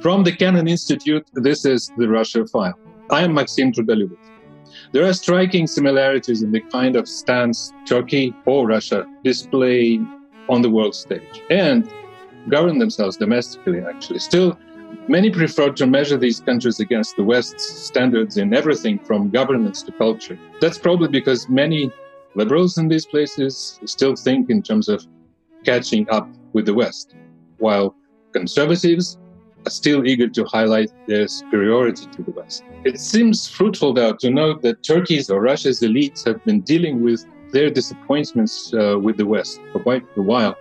From the Kennan Institute, this is the Russia File. I am Maxim Trudolyubov. There are striking similarities in the kind of stance Turkey or Russia display on the world stage and govern themselves domestically, actually. Still, many prefer to measure these countries against the West's standards in everything from governance to culture. That's probably because many liberals in these places still think in terms of catching up with the West, while conservatives are still eager to highlight their superiority to the West. It seems fruitful, though, to note that Turkey's or Russia's elites have been dealing with their disappointments uh, with the West for quite a while.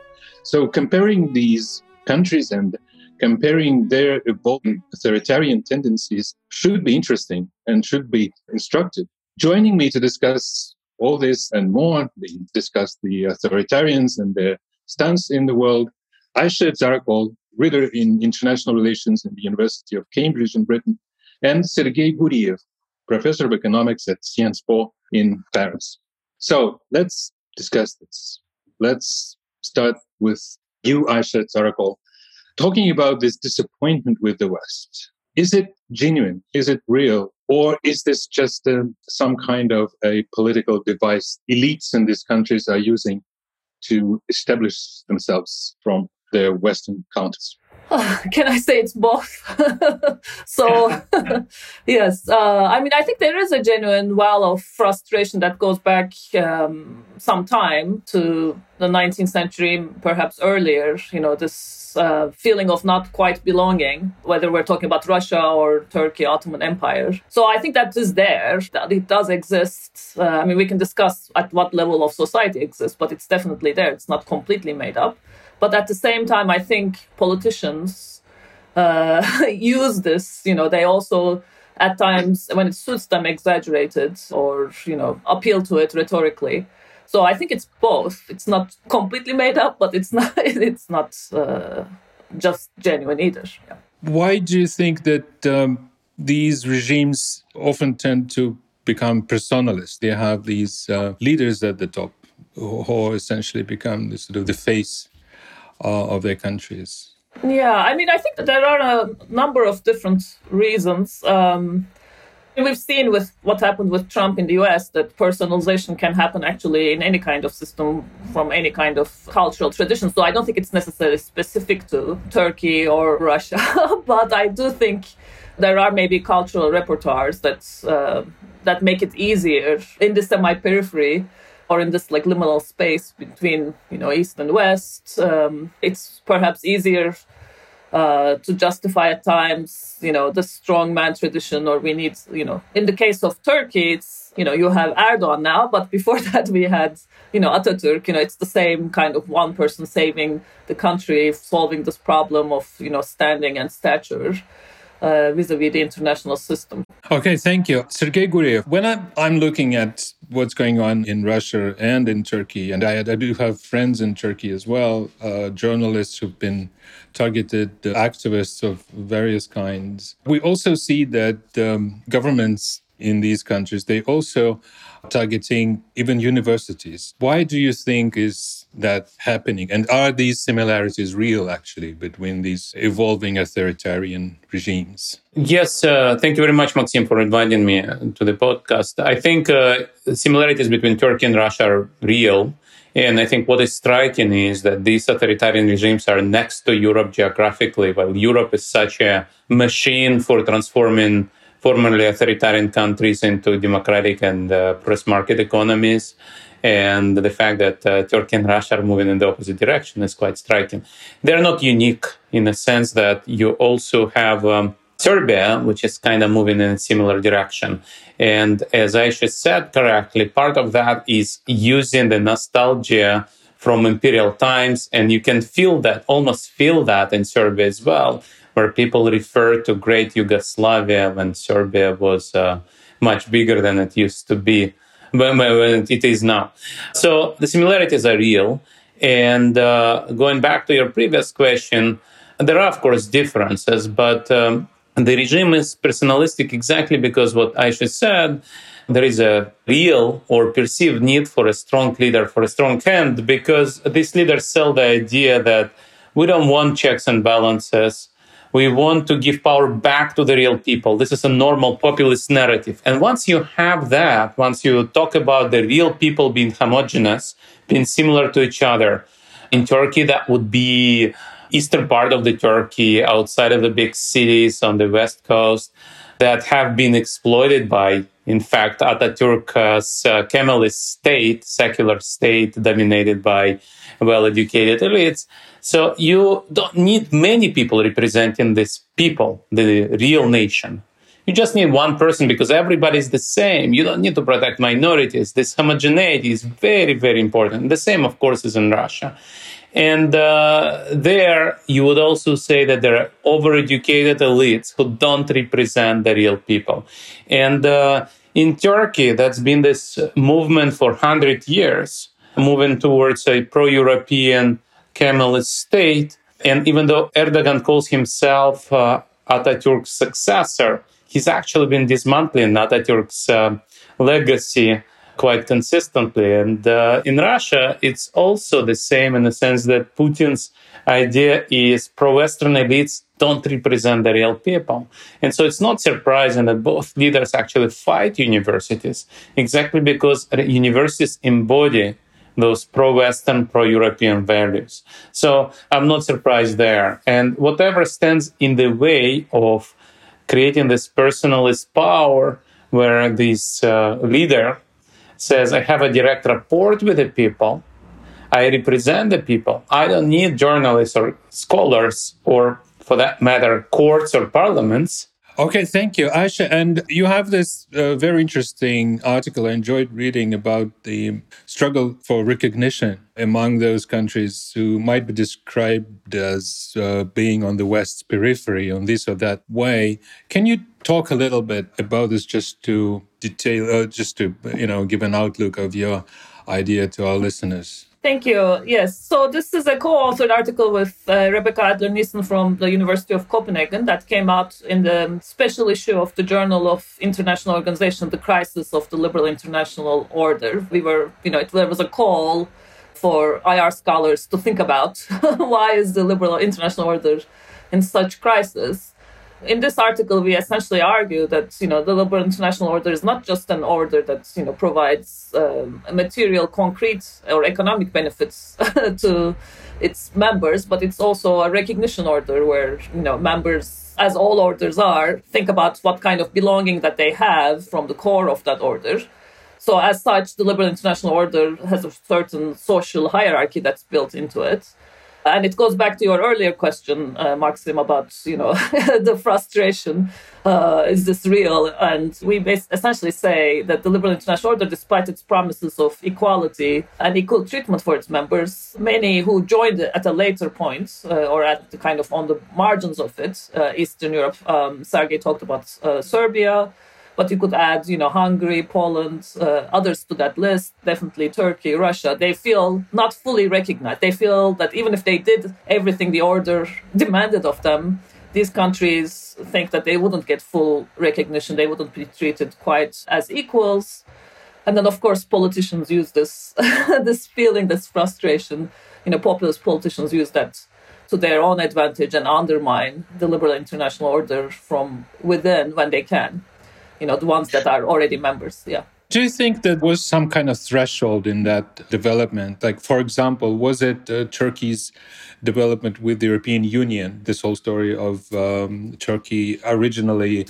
So, comparing these countries and comparing their evolving authoritarian tendencies should be interesting and should be instructive. Joining me to discuss all this and more, we discuss the authoritarians and their stance in the world, Ayse Zarakol, reader in international relations in the University of Cambridge in Britain, and Sergei Guriev, professor of economics at Sciences Po in Paris. So let's discuss this. Let's start with you, Ayse Zarakol, talking about this disappointment with the West. Is it genuine? Is it real? Or is this just uh, some kind of a political device elites in these countries are using to establish themselves from their Western counters? can I say it's both? so, yes, uh, I mean, I think there is a genuine well of frustration that goes back um, some time to the 19th century, perhaps earlier. You know, this uh, feeling of not quite belonging, whether we're talking about Russia or Turkey, Ottoman Empire. So I think that is there, that it does exist. Uh, I mean, we can discuss at what level of society exists, but it's definitely there. It's not completely made up. But at the same time, I think politicians uh, use this. You know, they also at times when it suits them exaggerate it or you know appeal to it rhetorically. So I think it's both. It's not completely made up, but it's not. It's not uh, just genuine either. Yeah. Why do you think that um, these regimes often tend to become personalist? They have these uh, leaders at the top who essentially become the, sort of the face uh, of their countries? Yeah, I mean, I think there are a number of different reasons. Um, we've seen with what happened with Trump in the US that personalization can happen actually in any kind of system from any kind of cultural tradition. So I don't think it's necessarily specific to Turkey or Russia, but I do think there are maybe cultural repertoires that uh, that make it easier in the semi-periphery or in this like liminal space between you know east and west um, it's perhaps easier uh, to justify at times you know the strong man tradition or we need you know in the case of turkey it's you know you have erdogan now but before that we had you know ataturk you know it's the same kind of one person saving the country solving this problem of you know standing and stature uh, vis-a-vis the international system. Okay, thank you. Sergei Guriev, when I'm, I'm looking at what's going on in Russia and in Turkey, and I, I do have friends in Turkey as well, uh, journalists who've been targeted, uh, activists of various kinds. We also see that um, governments in these countries, they also targeting even universities. Why do you think is that happening? And are these similarities real actually between these evolving authoritarian regimes? Yes, uh, thank you very much, Maxim, for inviting me uh, to the podcast. I think uh, similarities between Turkey and Russia are real. And I think what is striking is that these authoritarian regimes are next to Europe geographically, while Europe is such a machine for transforming formerly authoritarian countries into democratic and uh, press market economies. And the fact that uh, Turkey and Russia are moving in the opposite direction is quite striking. They're not unique in the sense that you also have um, Serbia, which is kind of moving in a similar direction. And as Ayse said correctly, part of that is using the nostalgia from imperial times. And you can feel that, almost feel that in Serbia as well where people refer to Great Yugoslavia when Serbia was uh, much bigger than it used to be, when it is now. So the similarities are real. And uh, going back to your previous question, There are, of course, differences, but um, the regime is personalistic exactly because what Aisha said, there is a real or perceived need for a strong leader, for a strong hand, because these leaders sell the idea that we don't want checks and balances. We want to give power back to the real people. This is a normal populist narrative. And once you have that, once you talk about the real people being homogenous, being similar to each other, in Turkey, that would be eastern part of the Turkey, outside of the big cities on the west coast, that have been exploited by, in fact, Ataturk's uh, Kemalist state, secular state dominated by well-educated elites. So you don't need many people representing this people, the real nation. You just need one person because everybody is the same. You don't need to protect minorities. This homogeneity is very, very important. The same, of course, is in Russia. And uh, there, you would also say that there are overeducated elites who don't represent the real people. And uh, in Turkey, that's been this movement for 100 years, moving towards a pro European Kemalist state. And even though Erdogan calls himself uh, Ataturk's successor, he's actually been dismantling Ataturk's uh, legacy quite consistently. And uh, in Russia, it's also the same in the sense that Putin's idea is pro Western elites don't represent the real people. And so it's not surprising that both leaders actually fight universities exactly because universities embody those pro Western, pro European values. So I'm not surprised there. And whatever stands in the way of creating this personalist power where this uh, leader says, I have a direct rapport with the people, I represent the people. I don't need journalists or scholars or, for that matter, courts or parliaments Okay, thank you, Aisha. And you have this uh, very interesting article I enjoyed reading about the struggle for recognition among those countries who might be described as uh, being on the West's periphery on this or that way. Can you talk a little bit about this just to detail, uh, just to, you know, give an outlook of your idea to our listeners? Thank you. Yes. So this is a co-authored article with uh, Rebecca Adler Nissen from the University of Copenhagen that came out in the special issue of the Journal of International Organization, The Crisis of the Liberal International Order. We were, you know, it, there was a call for IR scholars to think about why is the liberal international order in such crisis in this article, we essentially argue that you know the liberal international order is not just an order that you know provides um, material, concrete, or economic benefits to its members, but it's also a recognition order where you know members, as all orders are, think about what kind of belonging that they have from the core of that order. So, as such, the liberal international order has a certain social hierarchy that's built into it and it goes back to your earlier question, uh, Maxim, about you know the frustration. Uh, is this real? And we essentially say that the liberal international order, despite its promises of equality and equal treatment for its members, many who joined at a later point uh, or at the kind of on the margins of it, uh, Eastern Europe, um, Sergei talked about uh, Serbia. But you could add, you know, Hungary, Poland, uh, others to that list, definitely Turkey, Russia. They feel not fully recognized. They feel that even if they did everything the order demanded of them, these countries think that they wouldn't get full recognition. They wouldn't be treated quite as equals. And then, of course, politicians use this this feeling, this frustration. You know, populist politicians use that to their own advantage and undermine the liberal international order from within when they can you know the ones that are already members yeah do you think there was some kind of threshold in that development? Like, for example, was it uh, Turkey's development with the European Union? This whole story of um, Turkey originally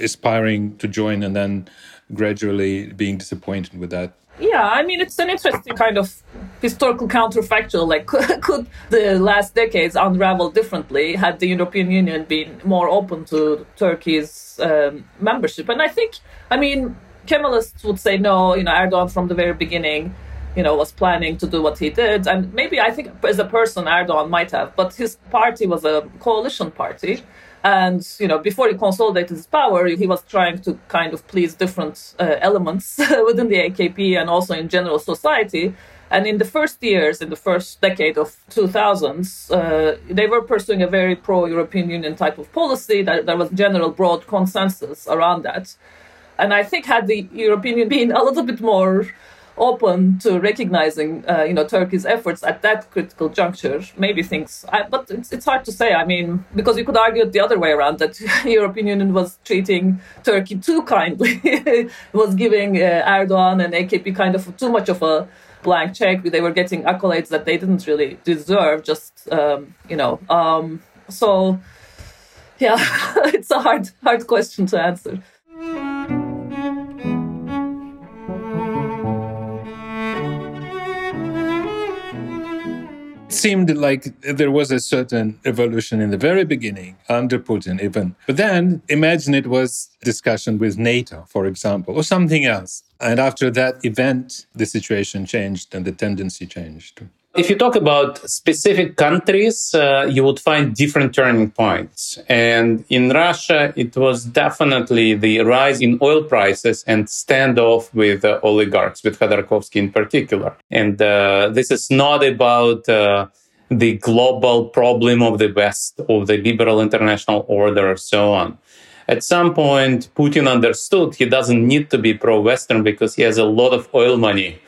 aspiring to join and then gradually being disappointed with that? Yeah, I mean, it's an interesting kind of historical counterfactual. Like, could the last decades unravel differently had the European Union been more open to Turkey's um, membership? And I think, I mean, Kemalists would say no. You know, Erdogan from the very beginning, you know, was planning to do what he did, and maybe I think as a person, Erdogan might have, but his party was a coalition party and you know, before he consolidated his power, he was trying to kind of please different uh, elements within the AKP and also in general society. And in the first years, in the first decade of 2000s, uh, they were pursuing a very pro-European Union type of policy. That there was general broad consensus around that. And I think had the European Union been a little bit more open to recognizing, uh, you know, Turkey's efforts at that critical juncture, maybe things. I, but it's, it's hard to say. I mean, because you could argue it the other way around that European Union was treating Turkey too kindly, was giving uh, Erdogan and AKP kind of too much of a blank check. They were getting accolades that they didn't really deserve. Just um, you know, um, so yeah, it's a hard hard question to answer. Seemed like there was a certain evolution in the very beginning under Putin, even. But then imagine it was discussion with NATO, for example, or something else. And after that event, the situation changed and the tendency changed. If you talk about specific countries, uh, you would find different turning points. And in Russia, it was definitely the rise in oil prices and standoff with uh, oligarchs, with Khodorkovsky in particular. And uh, this is not about uh, the global problem of the West, of the liberal international order, or so on. At some point, Putin understood he doesn't need to be pro Western because he has a lot of oil money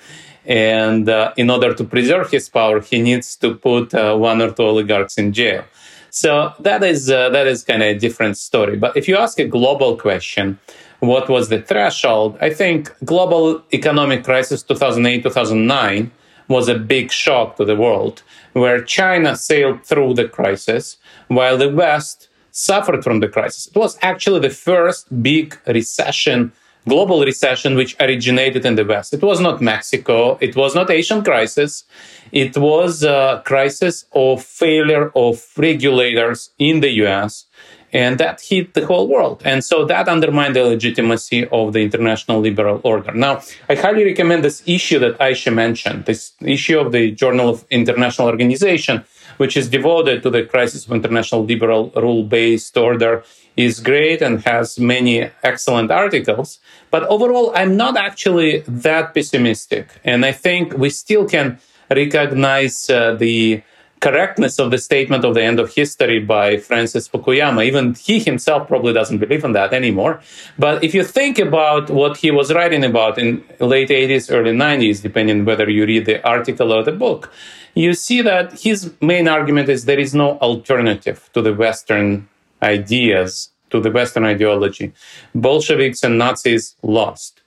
and uh, in order to preserve his power, he needs to put uh, one or two oligarchs in jail. So that is uh, that is kind of a different story. But if you ask a global question, what was the threshold? I think global economic crisis 2008 2009 was a big shock to the world, where China sailed through the crisis while the West suffered from the crisis. It was actually the first big recession global recession which originated in the West. It was not Mexico. It was not Asian crisis. It was a crisis of failure of regulators in the US. And that hit the whole world. And so that undermined the legitimacy of the international liberal order. Now, I highly recommend this issue that Aisha mentioned, this issue of the Journal of International Organization, which is devoted to the crisis of international liberal rule based order is great and has many excellent articles. But overall, I'm not actually that pessimistic. And I think we still can recognize uh, the correctness of the statement of the end of history by Francis Fukuyama. Even he himself probably doesn't believe in that anymore. But if you think about what he was writing about in late 80s, early 90s, depending whether you read the article or the book, you see that his main argument is there is no alternative to the Western ideas to the Western ideology. Bolsheviks and Nazis lost.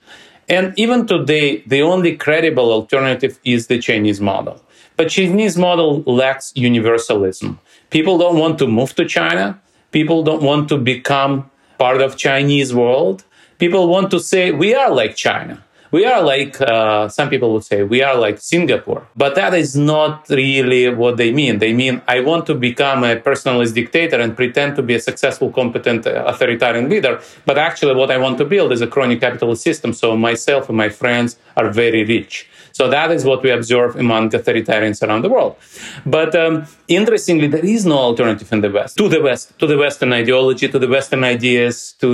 And even today, the only credible alternative is the Chinese model. But Chinese model lacks universalism. People don't want to move to China. People don't want to become part of Chinese world. People want to say we are like China we are like uh, some people would say we are like singapore but that is not really what they mean. They mean i want to become a personalist dictator and pretend to be a successful competent uh, authoritarian leader but actually what i want to build is a crony capitalist system so myself and my friends are very rich so that is what we observe among authoritarians around the world. But um, interestingly, there is no alternative in the West to the West, to the Western ideology, to the Western ideas, to,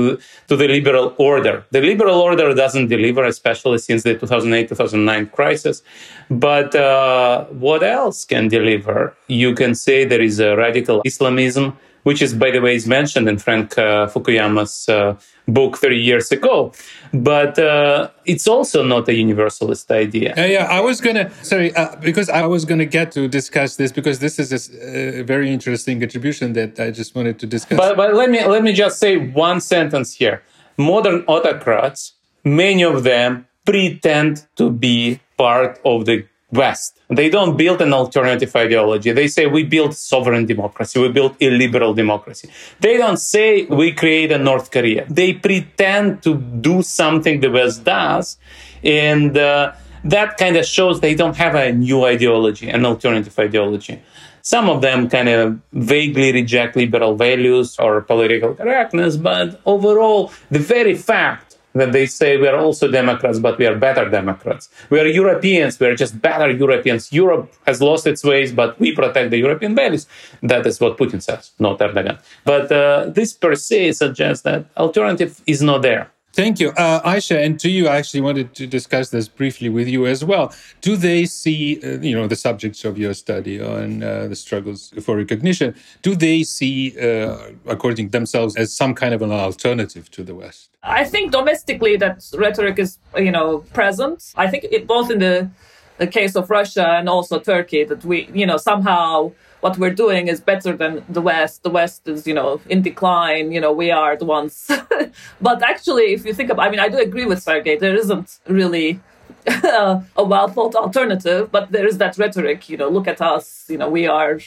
to the liberal order. The liberal order doesn't deliver, especially since the 2008-2009 crisis. But uh, what else can deliver? You can say there is a radical Islamism which is, by the way, is mentioned in Frank uh, Fukuyama's uh, book 30 years ago. But uh, it's also not a universalist idea. Yeah, yeah. I was gonna sorry uh, because I was gonna get to discuss this because this is a, a very interesting contribution that I just wanted to discuss. But, but let me let me just say one sentence here. Modern autocrats, many of them pretend to be part of the West. They don't build an alternative ideology. They say we build sovereign democracy, we build illiberal democracy. They don't say we create a North Korea. They pretend to do something the West does, and uh, that kind of shows they don't have a new ideology, an alternative ideology. Some of them kind of vaguely reject liberal values or political correctness, but overall, the very fact that they say we are also Democrats, but we are better Democrats. We are Europeans, we are just better Europeans. Europe has lost its ways, but we protect the European values. That is what Putin says, not Erdogan. But uh, this per se suggests that alternative is not there. Thank you. Uh, Aisha, and to you, I actually wanted to discuss this briefly with you as well. Do they see, uh, you know, the subjects of your study on uh, the struggles for recognition, do they see, uh, according to themselves, as some kind of an alternative to the West? I think domestically that rhetoric is, you know, present. I think it, both in the, the case of Russia and also Turkey that we, you know, somehow what we're doing is better than the West. The West is, you know, in decline. You know, we are the ones. but actually, if you think about, I mean, I do agree with Sergey. There isn't really a well thought alternative, but there is that rhetoric. You know, look at us. You know, we are.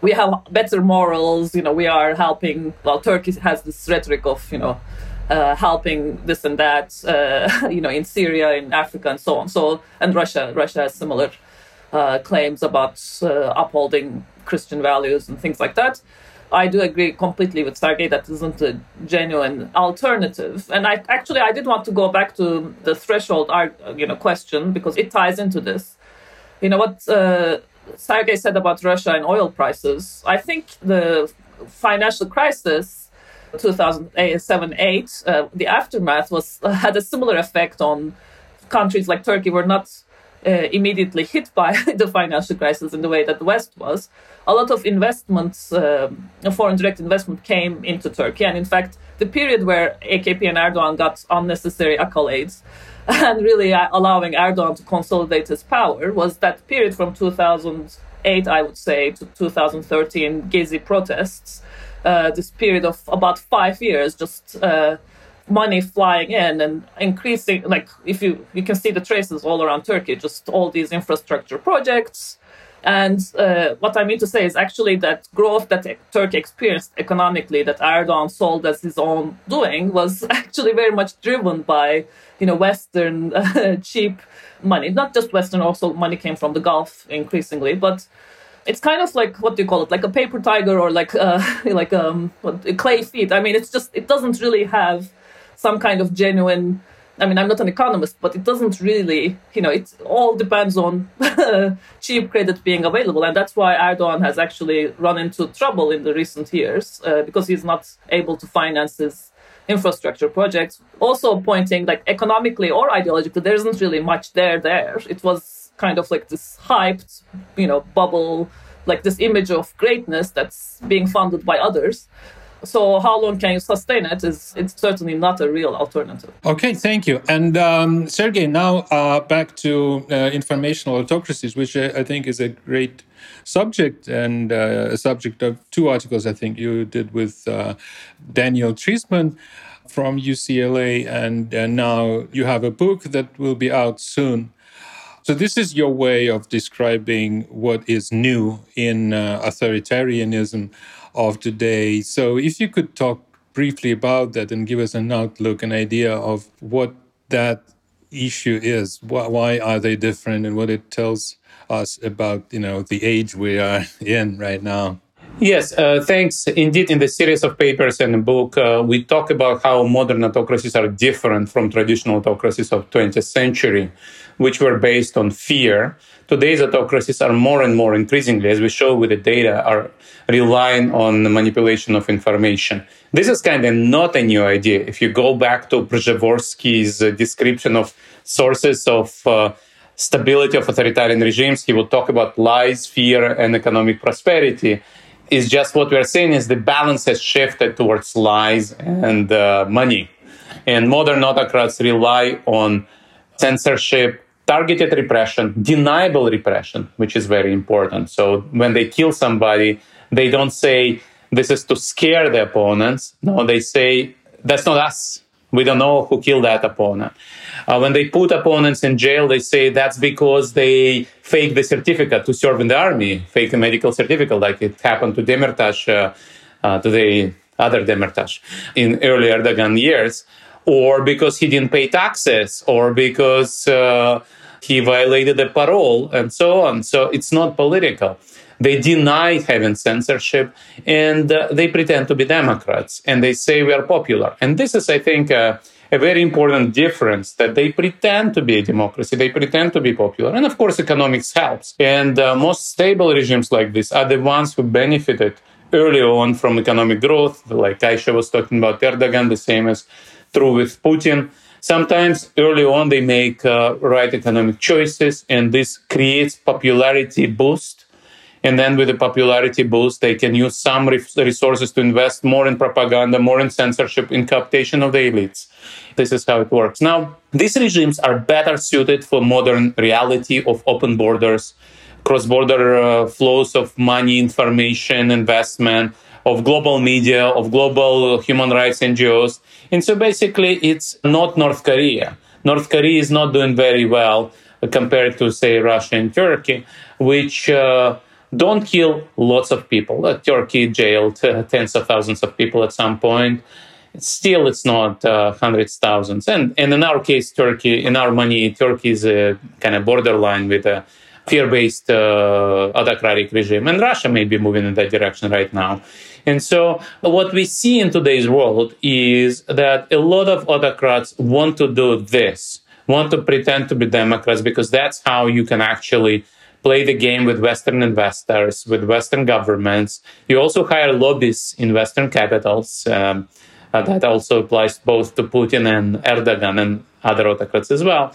We have better morals, you know. We are helping. Well, Turkey has this rhetoric of, you know, uh, helping this and that, uh, you know, in Syria, in Africa, and so on. So, and Russia, Russia has similar uh, claims about uh, upholding Christian values and things like that. I do agree completely with Sergey that isn't a genuine alternative. And I actually I did want to go back to the threshold you know question because it ties into this. You know what uh, Sergey said about Russia and oil prices. I think the financial crisis 2007-8 uh, the aftermath was had a similar effect on countries like Turkey were not uh, immediately hit by the financial crisis in the way that the West was, a lot of investments, um, foreign direct investment came into Turkey. And in fact, the period where AKP and Erdogan got unnecessary accolades and really uh, allowing Erdogan to consolidate his power was that period from 2008, I would say, to 2013 Gezi protests. Uh, this period of about five years, just uh, money flying in and increasing like if you you can see the traces all around turkey just all these infrastructure projects and uh, what I mean to say is actually that growth that Turkey experienced economically, that Erdogan sold as his own doing, was actually very much driven by, you know, Western uh, cheap money. Not just Western, also money came from the Gulf increasingly, but it's kind of like what do you call it, like a paper tiger or like uh, like um, clay feet. I mean, it's just it doesn't really have some kind of genuine I mean, I'm not an economist, but it doesn't really, you know, it all depends on cheap credit being available. And that's why Erdogan has actually run into trouble in the recent years uh, because he's not able to finance his infrastructure projects. Also pointing like economically or ideologically, there isn't really much there there. It was kind of like this hyped, you know, bubble, like this image of greatness that's being funded by others. So how long can you sustain it? Is it's certainly not a real alternative. Okay, thank you. And um, Sergey, now uh, back to uh, informational autocracies, which I, I, think is a great subject and uh, a subject of two articles I think you did with uh, Daniel Treisman from UCLA, and uh, now you have a book that will be out soon. So this is your way of describing what is new in uh, authoritarianism of today. So, if you could talk briefly about that and give us an outlook, an idea of what that issue is, why are they different, and what it tells us about you know the age we are in right now. Yes, uh, thanks. Indeed, in the series of papers and book, uh, we talk about how modern autocracies are different from traditional autocracies of 20th century, which were based on fear. Today's autocracies are more and more increasingly, as we show with the data, are relying on the manipulation of information. This is kind of not a new idea. If you go back to Przeworski's uh, description of sources of uh, stability of authoritarian regimes, he will talk about lies, fear, and economic prosperity is just what we're seeing is the balance has shifted towards lies and uh, money. And modern autocrats rely on censorship, targeted repression, deniable repression, which is very important. So when they kill somebody, they don't say this is to scare the opponents. No, they say that's not us. We don't know who killed that opponent. Uh, when they put opponents in jail, they say that's because they fake the certificate to serve in the army, fake a medical certificate, like it happened to Demirtas, uh, uh, to the other Demirtas in early Erdogan years, or because he didn't pay taxes, or because uh, he violated the parole, and so on. So it's not political. They deny having censorship and uh, they pretend to be Democrats and they say we are popular. And this is, I think, uh, a very important difference that they pretend to be a democracy, they pretend to be popular. And of course, economics helps. And uh, most stable regimes like this are the ones who benefited early on from economic growth, like Aisha was talking about Erdogan, the same as true with Putin. Sometimes early on they make uh, right economic choices, and this creates popularity boost. And then with the popularity boost, they can use some resources to invest more in propaganda, more in censorship, in cooptation of the elites. This is how it works. Now, these regimes are better suited for modern reality of open borders, cross-border uh, flows of money, information, investment, of global media, of global human rights NGOs. And so basically, it's not North Korea. North Korea is not doing very well compared to, say, Russia and Turkey, which uh, don't kill lots of people. Uh, Turkey jailed uh, tens of thousands of people at some point. Still, it's not uh, hundreds, thousands. And, and in our case, Turkey, in our money, Turkey is a kind of borderline with a fear based uh, autocratic regime. And Russia may be moving in that direction right now. And so, what we see in today's world is that a lot of autocrats want to do this, want to pretend to be Democrats, because that's how you can actually play the game with Western investors, with Western governments. You also hire lobbyists in Western capitals. Um, uh, that also applies both to Putin and Erdogan and other autocrats as well.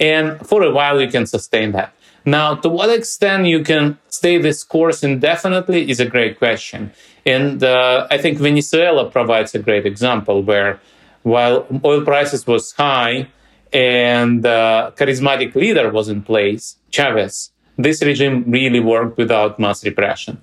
And for a while, you can sustain that. Now, to what extent you can stay this course indefinitely is a great question. And uh, I think Venezuela provides a great example where while oil prices was high and uh, charismatic leader was in place, Chavez, this regime really worked without mass repression.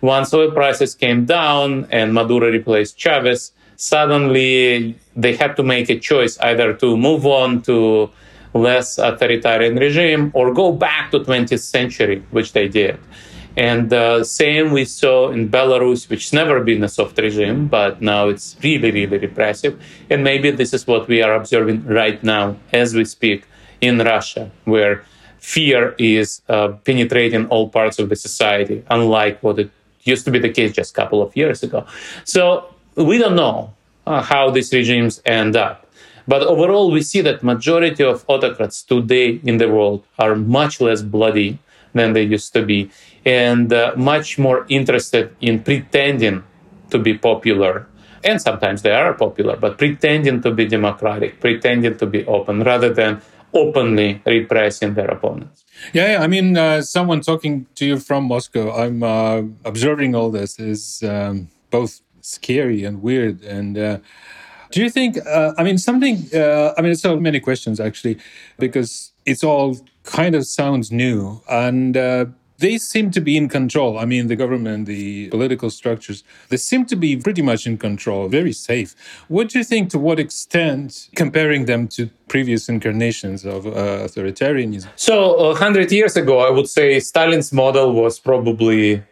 Once oil prices came down and Maduro replaced Chavez, suddenly they had to make a choice either to move on to less authoritarian regime or go back to 20th century, which they did. And uh, same we saw in Belarus, which never been a soft regime, but now it's really, really repressive. And maybe this is what we are observing right now as we speak in Russia, where fear is uh, penetrating all parts of the society, unlike what it used to be the case just a couple of years ago. So we don't know uh, how these regimes end up. But overall, we see that majority of autocrats today in the world are much less bloody than they used to be, and uh, much more interested in pretending to be popular. And sometimes they are popular, but pretending to be democratic, pretending to be open, rather than openly repressing their opponents. Yeah, yeah. I mean, uh, someone talking to you from Moscow, I'm uh, observing all this is um, both scary and weird. And uh, do you think, uh, I mean, something, uh, I mean, so many questions actually, because it's all kind of sounds new. And uh, they seem to be in control. I mean, the government, the political structures, they seem to be pretty much in control, very safe. What do you think, to what extent, comparing them to previous incarnations of uh, authoritarianism? So, a hundred years ago, I would say Stalin's model was probably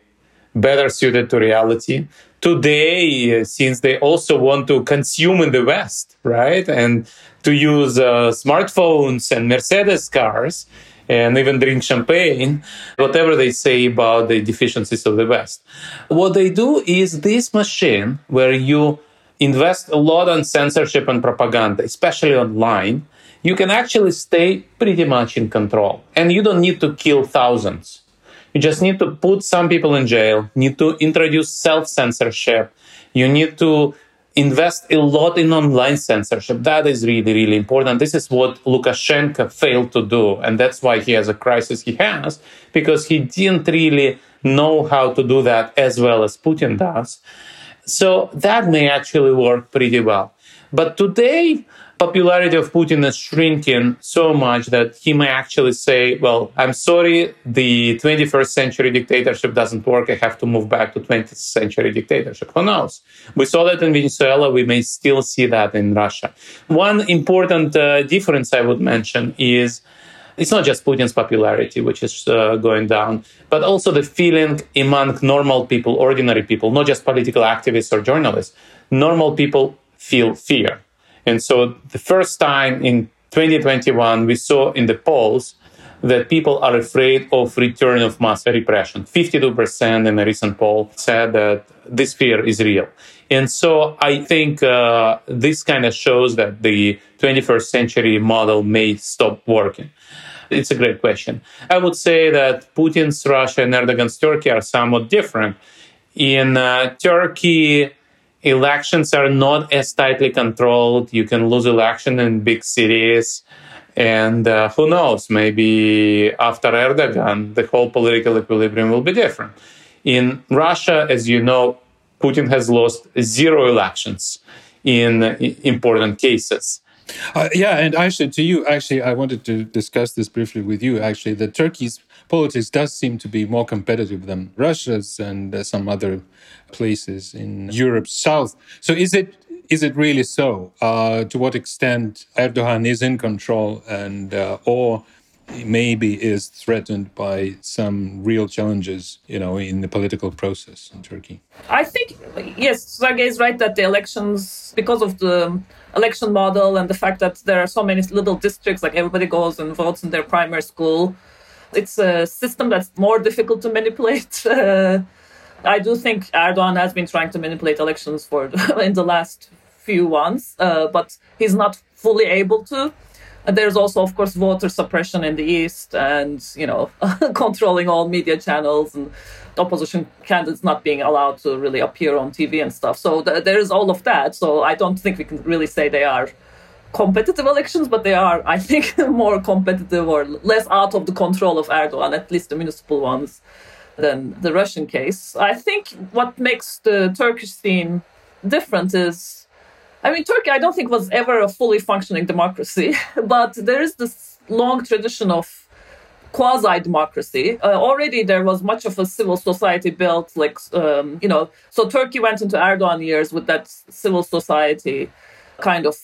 better suited to reality today since they also want to consume in the west right and to use uh, smartphones and mercedes cars and even drink champagne whatever they say about the deficiencies of the west. What they do is this machine where you invest a lot on censorship and propaganda especially online you can actually stay pretty much in control. And you don't need to kill thousands. You just need to put some people in jail, need to introduce self censorship. You need to invest a lot in online censorship. That is really, really important. This is what Lukashenko failed to do. And that's why he has a crisis he has, because he didn't really know how to do that as well as Putin does. So that may actually work pretty well. But today, popularity of Putin is shrinking so much that he may actually say, well, I'm sorry, the 21st century dictatorship doesn't work. I have to move back to 20th century dictatorship. Who knows? We saw that in Venezuela. We may still see that in Russia. One important uh, difference I would mention is it's not just Putin's popularity, which is uh, going down, but also the feeling among normal people, ordinary people, not just political activists or journalists. Normal people feel fear and so the first time in 2021, we saw in the polls that people are afraid of return of mass repression. 52% in a recent poll said that this fear is real. And so I think uh, this kind of shows that the 21st century model may stop working. It's a great question. I would say that Putin's Russia and Erdogan's Turkey are somewhat different. In uh, Turkey, elections are not as tightly controlled. You can lose election in big cities. And uh, who knows, maybe after Erdogan, the whole political equilibrium will be different. In Russia, as you know, Putin has lost zero elections in important cases. Uh, yeah, and actually, to you, actually, I wanted to discuss this briefly with you. Actually, that Turkey's politics does seem to be more competitive than Russia's and uh, some other places in Europe's south. So, is it is it really so? Uh, to what extent Erdogan is in control, and uh, or maybe is threatened by some real challenges, you know, in the political process in Turkey? I think yes, Sergei is right that the elections, because of the election model and the fact that there are so many little districts, like everybody goes and votes in their primary school, it's a system that's more difficult to manipulate. I do think Erdogan has been trying to manipulate elections for in the last few ones, uh, but he's not fully able to. And there's also, of course, voter suppression in the east, and you know, controlling all media channels and opposition candidates not being allowed to really appear on TV and stuff. So th- there is all of that. So I don't think we can really say they are competitive elections, but they are, I think, more competitive or less out of the control of Erdogan, at least the municipal ones, than the Russian case. I think what makes the Turkish scene different is, I mean, Turkey, I don't think was ever a fully functioning democracy, but there is this long tradition of quasi democracy. Uh, already there was much of a civil society built, like, um, you know, so Turkey went into Erdogan years with that civil society kind of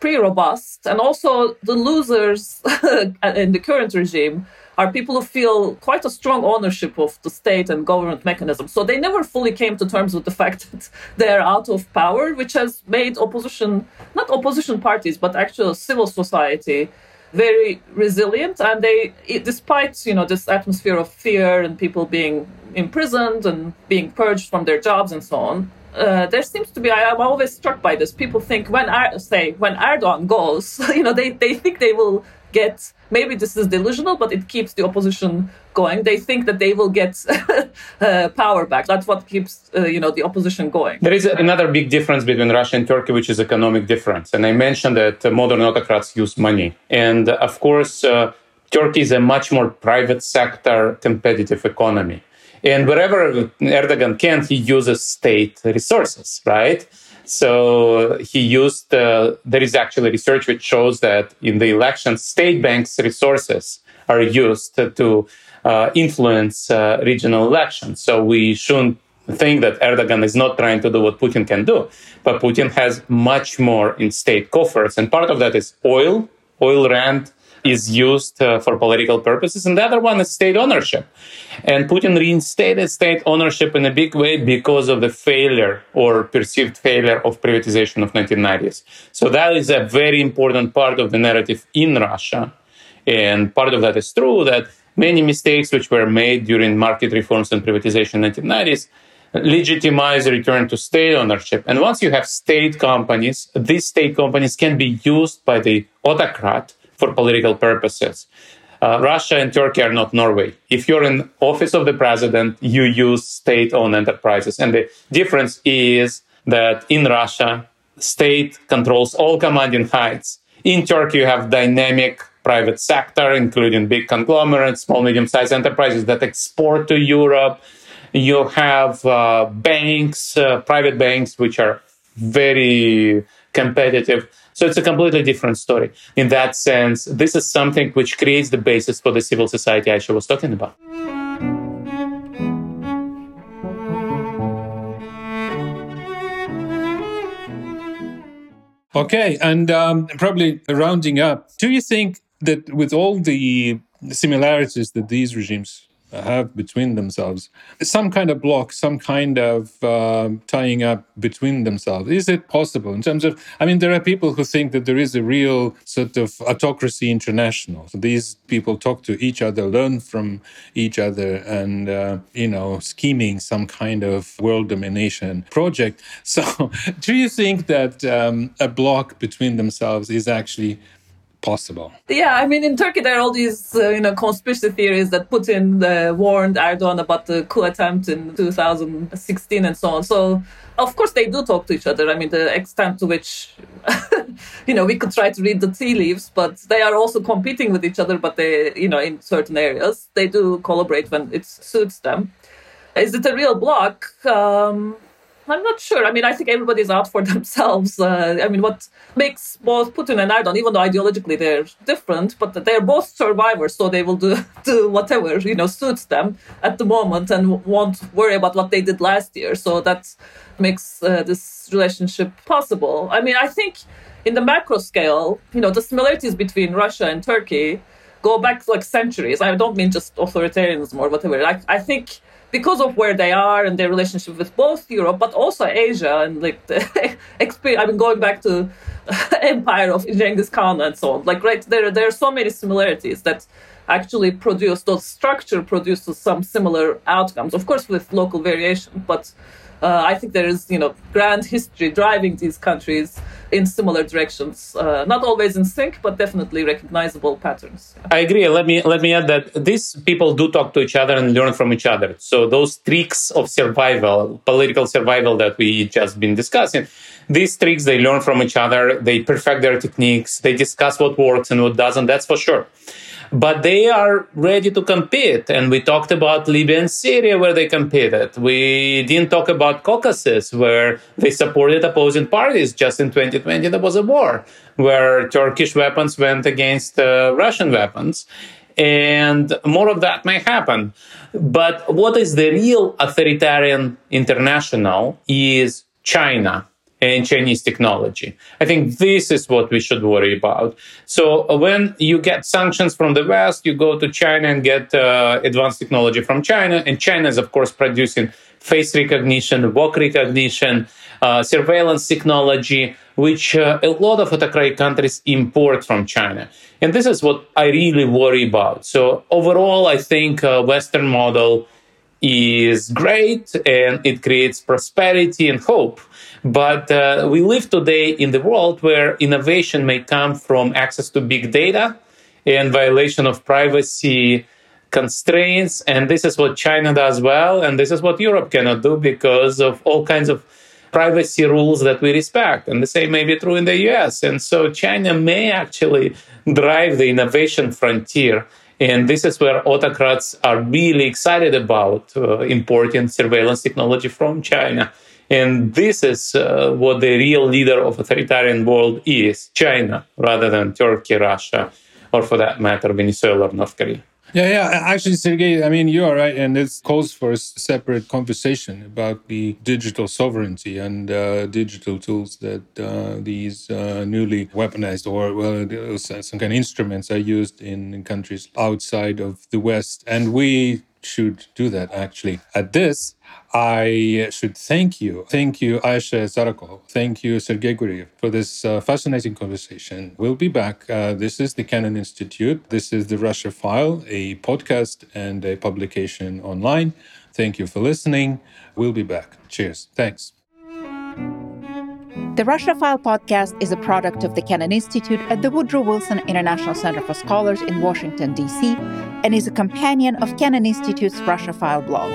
pretty robust. And also the losers in the current regime are people who feel quite a strong ownership of the state and government mechanism. So they never fully came to terms with the fact that they're out of power, which has made opposition, not opposition parties, but actual civil society very resilient and they despite you know this atmosphere of fear and people being imprisoned and being purged from their jobs and so on uh, there seems to be I, am always struck by this people think when I say when Erdogan goes you know they, they think they will get maybe this is delusional but it keeps the opposition going. They think that they will get uh, power back. That's what keeps uh, you know the opposition going. There is another big difference between russia and turkey which is economic difference. And i mentioned that modern autocrats use money. And of course uh, turkey is a much more private sector competitive economy. And wherever erdogan can he uses state resources right so he used, uh, there is actually research which shows that in the election, state banks' resources are used to uh, influence uh, regional elections. So we shouldn't think that Erdogan is not trying to do what Putin can do, but Putin has much more in state coffers. And part of that is oil, oil rent, is used uh, for political purposes, and the other one is state ownership. And Putin reinstated state ownership in a big way because of the failure or perceived failure of privatization of 1990s. So that is a very important part of the narrative in Russia. And part of that is true that many mistakes which were made during market reforms and privatization in the 1990s legitimize return to state ownership. And once you have state companies, these state companies can be used by the autocrat for political purposes. Uh, Russia and Turkey are not Norway. If you're in office of the president, you use state-owned enterprises, and the difference is that in Russia, state controls all commanding heights. In Turkey, you have dynamic private sector, including big conglomerates, small, medium-sized enterprises that export to Europe. You have uh, banks, uh, private banks, which are very competitive. So it's a completely different story. In that sense, this is something which creates the basis for the civil society Aisha was talking about. Okay, and um, probably rounding up, do you think that with all the similarities that these regimes have between themselves. Some kind of block, some kind of uh, tying up between themselves. Is it possible in terms of? I mean, there are people who think that there is a real sort of autocracy international. So these people talk to each other, learn from each other, and uh, you know, scheming some kind of world domination project. So, do you think that um, a block between themselves is actually possible? Yeah, I mean, in Turkey, there are all these, uh, you know, conspiracy theories that Putin uh, warned Erdogan about the coup attempt in 2016 and so on. So, of course, they do talk to each other. I mean, the extent to which, you know, we could try to read the tea leaves, but they are also competing with each other, but they, you know, in certain areas, they do collaborate when it suits them. Is it a real block? Um, I'm not sure. I mean, I think everybody's out for themselves. Uh, I mean, what makes both Putin and Erdogan, even though ideologically they're different, but they're both survivors, so they will do do whatever you know suits them at the moment and won't worry about what they did last year. So that makes uh, this relationship possible. I mean, I think in the macro scale, you know, the similarities between Russia and Turkey go back like centuries. I don't mean just authoritarianism or whatever. Like, I think because of where they are and their relationship with both Europe, but also Asia and like the experience. I mean, going back to empire of Genghis Khan and so on. Like, right there, there are so many similarities that actually produce those structure produces some similar outcomes. Of course, with local variation, but uh, I think there is, you know, grand history driving these countries in similar directions. Uh, not always in sync, but definitely recognizable patterns. I agree. Let me let me add that these people do talk to each other and learn from each other. So those tricks of survival, political survival that we just been discussing, these tricks they learn from each other. They perfect their techniques. They discuss what works and what doesn't. That's for sure but they are ready to compete. And we talked about Libya and Syria where they competed. We didn't talk about Caucasus where they supported opposing parties. Just in 2020, there was a war where Turkish weapons went against uh, Russian weapons. And more of that may happen. But what is the real authoritarian international is China and Chinese technology. I think this is what we should worry about. So uh, when you get sanctions from the West, you go to China and get uh, advanced technology from China. And China is, of course, producing face recognition, walk recognition, uh, surveillance technology, which uh, a lot of autocratic countries import from China. And this is what I really worry about. So overall, I think uh, Western model is great and it creates prosperity and hope. But uh, we live today in the world where innovation may come from access to big data and violation of privacy constraints. And this is what China does well. And this is what Europe cannot do because of all kinds of privacy rules that we respect. And the same may be true in the US. And so China may actually drive the innovation frontier and this is where autocrats are really excited about uh, importing surveillance technology from China. And this is uh, what the real leader of authoritarian world is, China, rather than Turkey, Russia, or for that matter, Venezuela or North Korea. Yeah, yeah. Actually, Sergei, I mean, you are right. And this calls for a separate conversation about the digital sovereignty and uh, digital tools that uh, these uh, newly weaponized or well, some kind of instruments are used in, in countries outside of the West. And we should do that actually. At this, I should thank you. Thank you, Ayşe Zarakol. Thank you, Sergei Guriev, for this uh, fascinating conversation. We'll be back. Uh, this is the Kennan Institute. This is the Russia File, a podcast and a publication online. Thank you for listening. We'll be back. Cheers. Thanks. The Russia File podcast is a product of the Kennan Institute at the Woodrow Wilson International Center for Scholars in Washington, D.C., and is a companion of Kennan Institute's Russia File blog.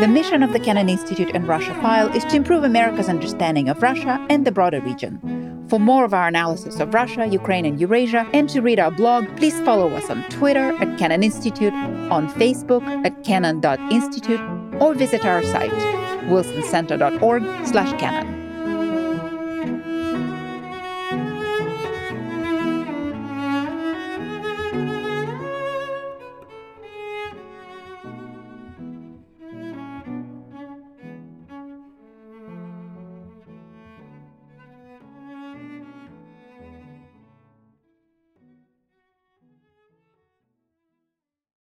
The mission of the Kennan Institute and Russia File is to improve America's understanding of Russia and the broader region. For more of our analysis of Russia, Ukraine, and Eurasia, and to read our blog, please follow us on Twitter at Kennan Institute, on Facebook at kennan.institute, or visit our site, wilsoncenter.org slash kennan.